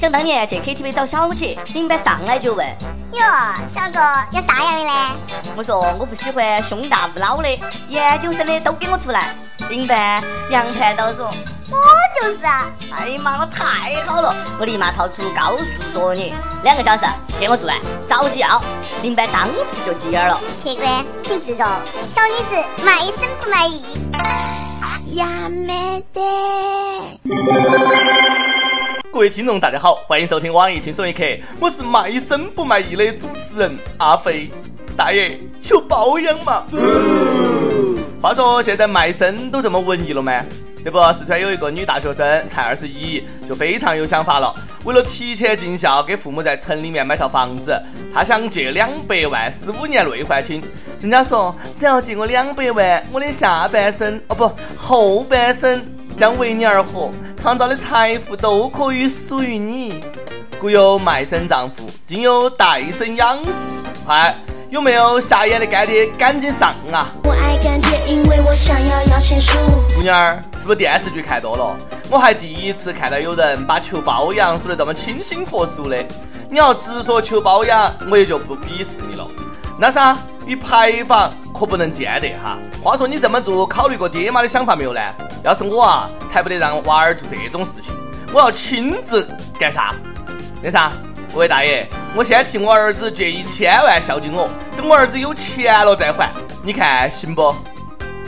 想当年去 KTV 找小姐，领班上来就问：哟，小哥要啥样的呢？我说我不喜欢胸大无脑的，研究生的都给我出来。领班扬盘倒说：我就是啊！哎呀妈，我太好了！我立马掏出高速作业，两个小时给我做完，着急要。领班当时就急眼了：客官请自重，小女子卖身不卖艺。呀没得。各位听众，大家好，欢迎收听网易轻松一刻，我是卖身不卖艺的主持人阿飞。大爷，求包养嘛！话说现在卖身都这么文艺了吗？这不，四川有一个女大学生，才二十一，就非常有想法了。为了提前尽孝，给父母在城里面买套房子，她想借两百万，十五年内还清。人家说，只要借我两百万，我的下半生哦不，后半生。将为你而活，创造的财富都可以属于你。古有卖身丈夫，今有代身养父。快，有没有下眼的干爹？赶紧上啊！我爱干爹，因为我想要摇钱树。姑娘儿，是不是电视剧看多了？我还第一次看到有人把求包养说的这么清新脱俗的。你要直说求包养，我也就不鄙视你了。那啥，与牌坊可不能见得哈。话说你这么做，考虑过爹妈的想法没有呢？要是我啊，才不得让娃儿做这种事情。我要亲自干啥？那啥，各位大爷，我先替我儿子借一千万孝敬我，等我儿子有钱了再还。你看行不？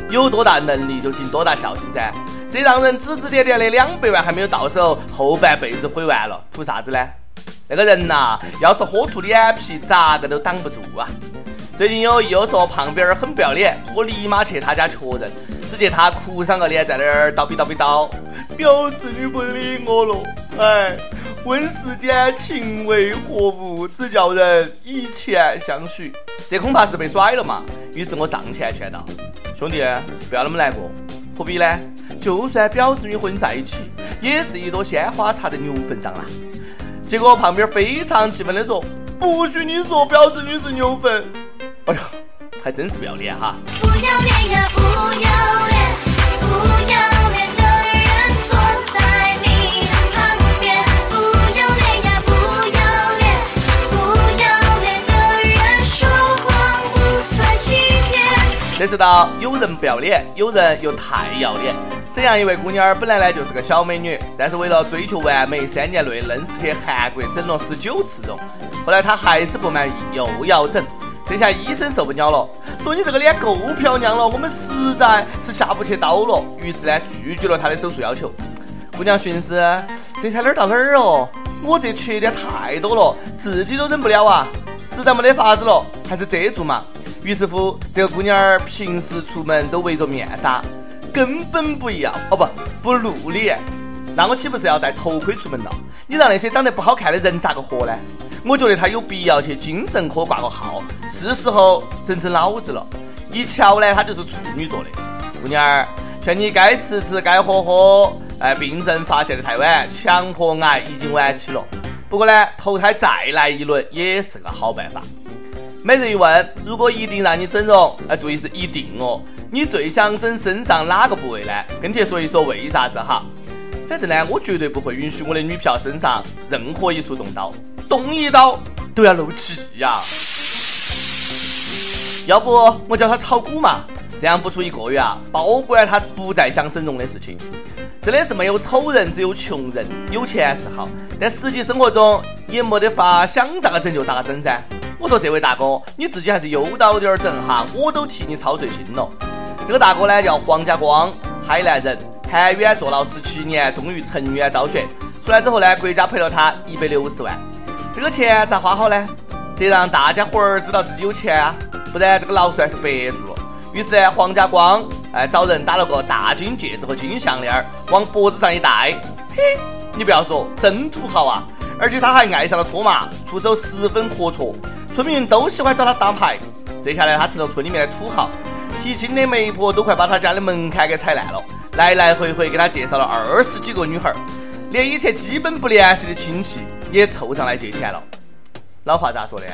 有多大能力就尽多大孝心噻。这让人指指点点的两百万还没有到手，后半辈子毁完了，图啥子呢？那个人呐，要是豁出脸皮，咋个都挡不住啊！最近有友说胖边儿很不要脸，我立马去他家确认。只见他哭丧个脸在那儿叨逼叨逼叨，表侄女不理我了，哎，问世间情为何物，只叫人以钱相许。这恐怕是被甩了嘛。于是我上前劝道：“兄弟，不要那么难过，何必呢？就算表侄女和你在一起，也是一朵鲜花插在牛粪上啦。”结果旁边非常气愤的说：“不许你说表侄女是牛粪！”哎呦，还真是不要脸哈！不要脸呀，不要脸，不要脸的人坐在你的旁边。不要脸呀，不要脸，不要脸的人说谎不算欺骗。这世道有人不要脸，有人又太要脸。沈阳一位姑娘儿本来呢就是个小美女，但是为了追求完美，三年内愣是去韩国整了十九次容。后来她还是不满意，又要整。这下医生受不了了，说你这个脸够漂亮了，我们实在是下不去刀了。于是呢拒绝了她的手术要求。姑娘寻思，这才哪儿到哪儿哦？我这缺点太多了，自己都忍不了啊！实在没得法子了，还是遮住嘛。于是乎，这个姑娘儿平时出门都围着面纱，根本不要哦不不露脸。那我岂不是要戴头盔出门了？你让那些长得不好看的人咋个活呢？我觉得她有必要去精神科挂个号，是时候整整脑子了。一瞧呢，她就是处女座的姑娘儿，劝你该吃吃，该喝喝。哎，病症发现的太晚，强迫癌已经晚期了。不过呢，投胎再来一轮也是个好办法。每日一问：如果一定让你整容，哎，注意是一定哦。你最想整身上哪个部位呢？跟帖说一说为啥子哈。反正呢，我绝对不会允许我的女票身上任何一处动刀，动一刀都要漏气呀。要不我叫他炒股嘛，这样不出一个月啊，保管他不再想整容的事情。真的是没有丑人，只有穷人。有钱是好，但实际生活中也没得法，想咋个整就咋个整噻。我说这位大哥，你自己还是悠到点儿整哈，我都替你操碎心了。这个大哥呢叫黄家光，海南人，韩院坐牢十七年，终于成冤昭雪。出来之后呢，国家赔了他一百六十万。这个钱咋花好呢？得让大家伙儿知道自己有钱啊，不然这个牢算是白住了。于是，黄家光哎找人打了个大金戒指和金项链，往脖子上一戴，嘿，你不要说，真土豪啊！而且他还爱上了搓麻，出手十分阔绰。村民都喜欢找他打牌，这下来他成了村里面的土豪，提亲的媒婆都快把他家的门槛给踩烂了，来来回回给他介绍了二十几个女孩儿，连以前基本不联系的亲戚也凑上来借钱了。老话咋说的？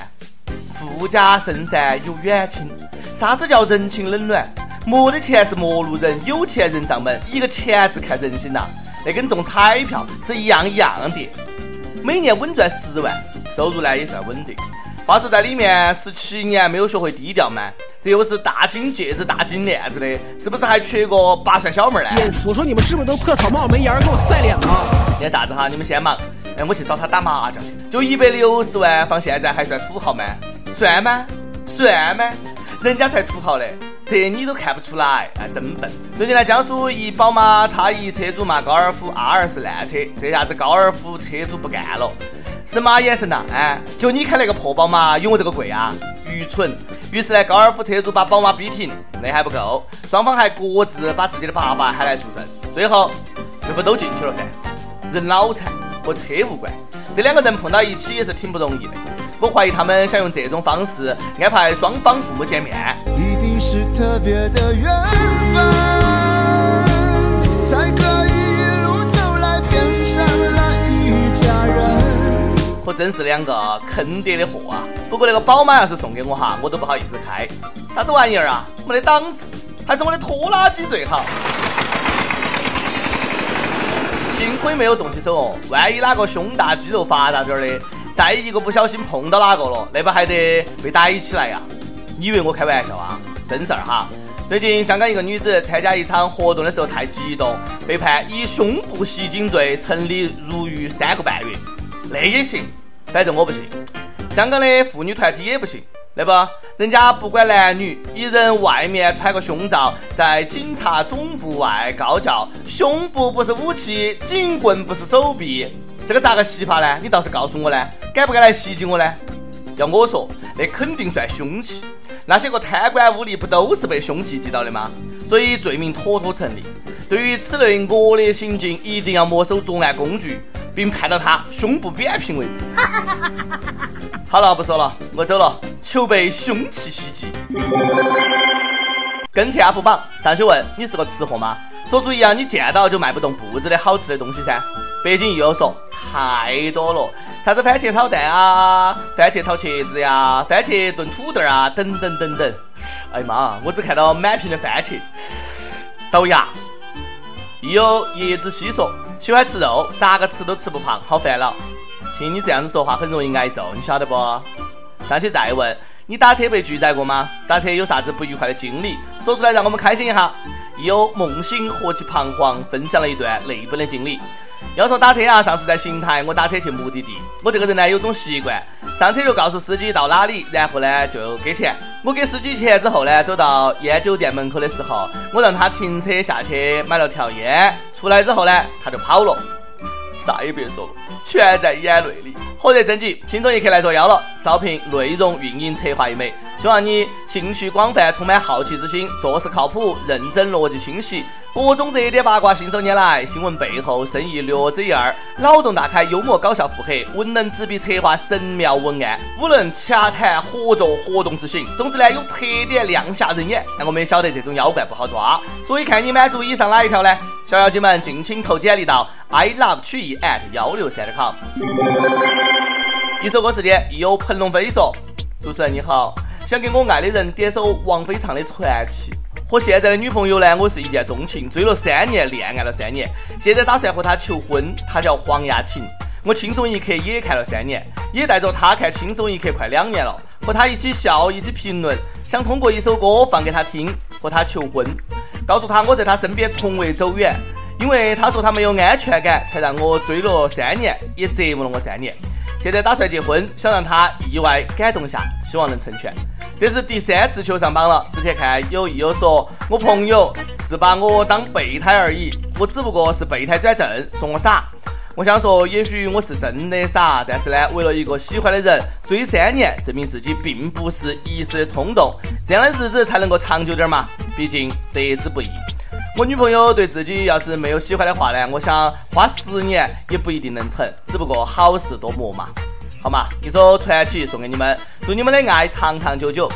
富家深山有远亲，啥子叫人情冷暖？没得钱是陌路人，有钱人上门，一个钱字看人心呐，那跟中彩票是一样一样的。每年稳赚十万，收入呢也算稳定。话说在里面十七年没有学会低调吗？这又是大金戒指、大金链子的，是不是还缺个八蒜小妹儿呢？我说你们是不是都破草帽没檐给我晒脸了？干啥子哈？你们先忙，哎，我去找他打麻将去。就一百六十万放现在还算土豪吗？算吗？算吗？人家才土豪嘞，这你都看不出来，哎，真笨。最近呢，江苏一宝马叉一车主骂高尔夫 R 是烂车，这下子高尔夫车主不干了。是马眼神呐，哎，就你开那个破宝马有我这个贵啊？愚蠢！于是呢，高尔夫车主把宝马逼停，那还不够，双方还各自把自己的爸爸喊来助阵，最后最后都进去了噻。人脑残和车无关，这两个人碰到一起也是挺不容易的。我怀疑他们想用这种方式安排双方父母见面。一定是特别的缘分，才可可真是两个坑爹的货啊！不过那个宝马要是送给我哈，我都不好意思开。啥子玩意儿啊？没得档次，还是我的拖拉机最好。幸亏没有动起手哦，万一哪个胸大肌肉发达点的，再一个不小心碰到哪个了，那不还得被逮起来呀？你以为我开玩笑啊？真事儿哈！最近香港一个女子参加一场活动的时候太激动，被判以胸部袭警罪成立入狱三个半月。那也行。反正我不信，香港的妇女团体也不信，那不，人家不管男女，一人外面穿个胸罩，在警察总部外高叫：“胸部不是武器，警棍不是手臂。”这个咋个袭法呢？你倒是告诉我呢，敢不敢来袭击我呢？要我说，那肯定算凶器。那些个贪官污吏不都是被凶器击倒的吗？所以罪名妥妥成立。对于此类恶劣行径，一定要没收作案工具。并判到他胸部扁平为止。好了，不说了，我走了，求被凶器袭击。跟帖 UP 榜上去问你是个吃货吗？说出一样你见到就迈不动步子的好吃的东西噻。北京又有说太多了，啥子番茄炒蛋啊，番茄炒茄子呀，番茄炖土豆啊，等等等等。哎妈，我只看到满屏的番茄，倒牙。亦有叶子西说。喜欢吃肉，咋个吃都吃不胖，好烦恼。听你这样子说话，很容易挨揍，你晓得不？上去再问，你打车被拒载过吗？打车有啥子不愉快的经历？说出来让我们开心一下。有梦醒何其彷徨，分享了一段泪奔的经历。要说打车啊，上次在邢台，我打车去目的地。我这个人呢，有种习惯，上车就告诉司机到哪里，然后呢就给钱。我给司机钱之后呢，走到烟酒店门口的时候，我让他停车下去买了条烟。出来之后呢，他就跑了。啥也别说了，全在眼泪里。火热征集，轻松一刻来作妖了。招聘内容运营策划一枚，希望你兴趣广泛，充满好奇之心，做事靠谱，认真，逻辑清晰。各种热点八卦信手拈来，新闻背后深意略知一二。脑洞大开，幽默搞笑，腹黑，文能执笔策划神妙文案，武能洽谈合作活动执行。总之呢，有特点，亮瞎人眼。那我们也晓得这种妖怪不好抓，所以看你满足以上哪一条呢？小妖精们，尽情投简历到 i love 曲艺 at 幺六三 com。一首歌时间，亦有彭龙飞说：“主持人你好，想给我爱的人点首王菲唱的《传奇》。和现在的女朋友呢，我是一见钟情，追了三年，恋爱了三年，现在打算和她求婚。她叫黄雅婷，我轻松一刻也看了三年，也带着她看轻松一刻快两年了，和她一起笑，一起评论，想通过一首歌放给她听，和她求婚，告诉她我在她身边从未走远，因为她说她没有安全感，才让我追了三年，也折磨了我三年。”现在打算结婚，想让她意外感动下，希望能成全。这是第三次求上榜了。之前看有益友说，我朋友是把我当备胎而已，我只不过是备胎转正，说我傻。我想说，也许我是真的傻，但是呢，为了一个喜欢的人追三年，证明自己并不是一时的冲动，这样的日子才能够长久点嘛。毕竟得之不易。我女朋友对自己要是没有喜欢的话呢，我想花十年也不一定能成，只不过好事多磨嘛，好嘛，一首传奇送给你们，祝你们的爱长长久久。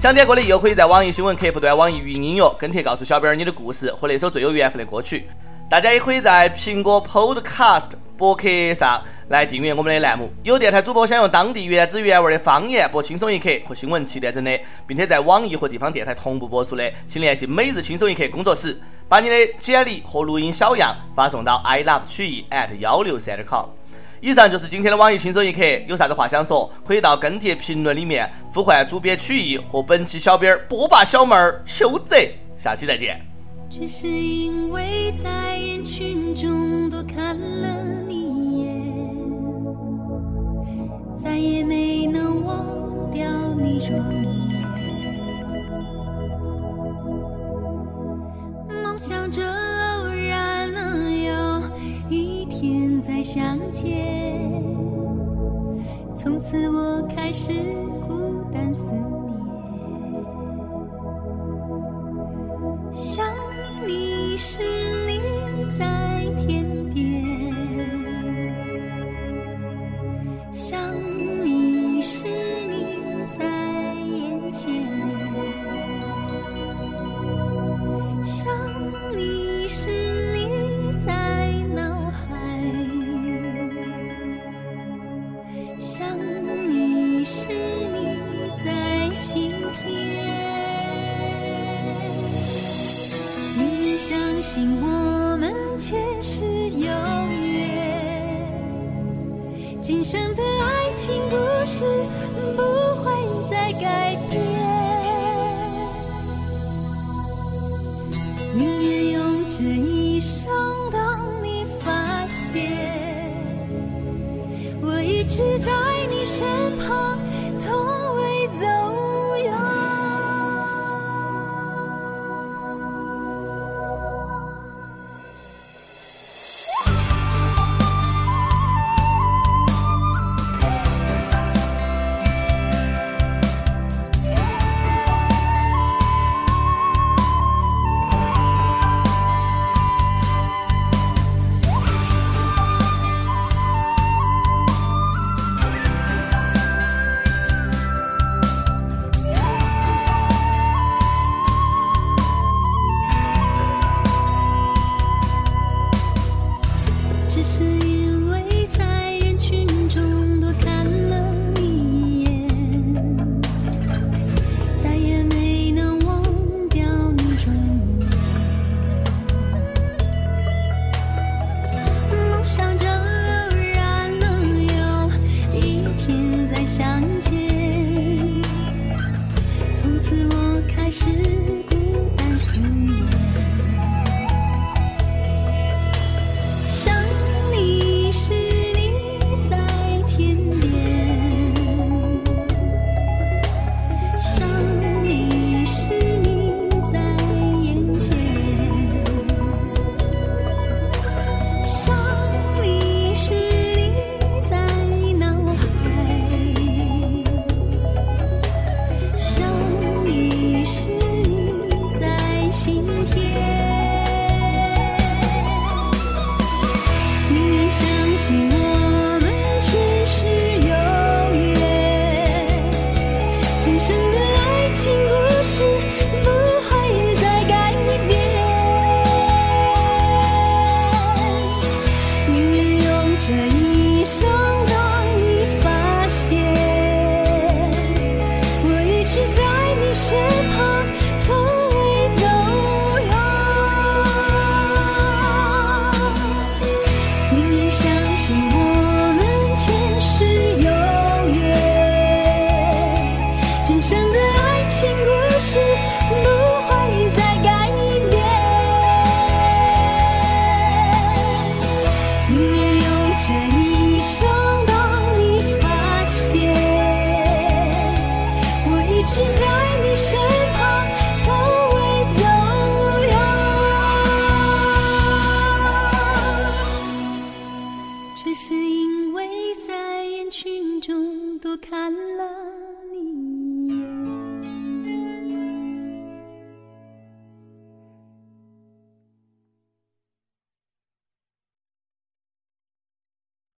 想点歌的又可以在网易新闻客户端、网易云音乐跟帖告诉小编你的故事和那首最有缘分的歌曲。大家也可以在苹果 Podcast 博客上。来订阅我们的栏目。有电台主播想用当地原汁原味的方言播《轻松一刻》和新闻七点整的，并且在网易和地方电台同步播出的，请联系每日轻松一刻工作室，把你的简历和录音小样发送到 i love 曲艺 at 幺六三点 com。以上就是今天的网易轻松一刻，有啥子话想说，可以到跟帖评论里面呼唤主编曲艺和本期小编波霸小妹儿修泽，下期再见。只是因为在人群中多看了你一眼，再也没能忘掉你容颜。梦想着偶然能有一天再相见。从此，我开始。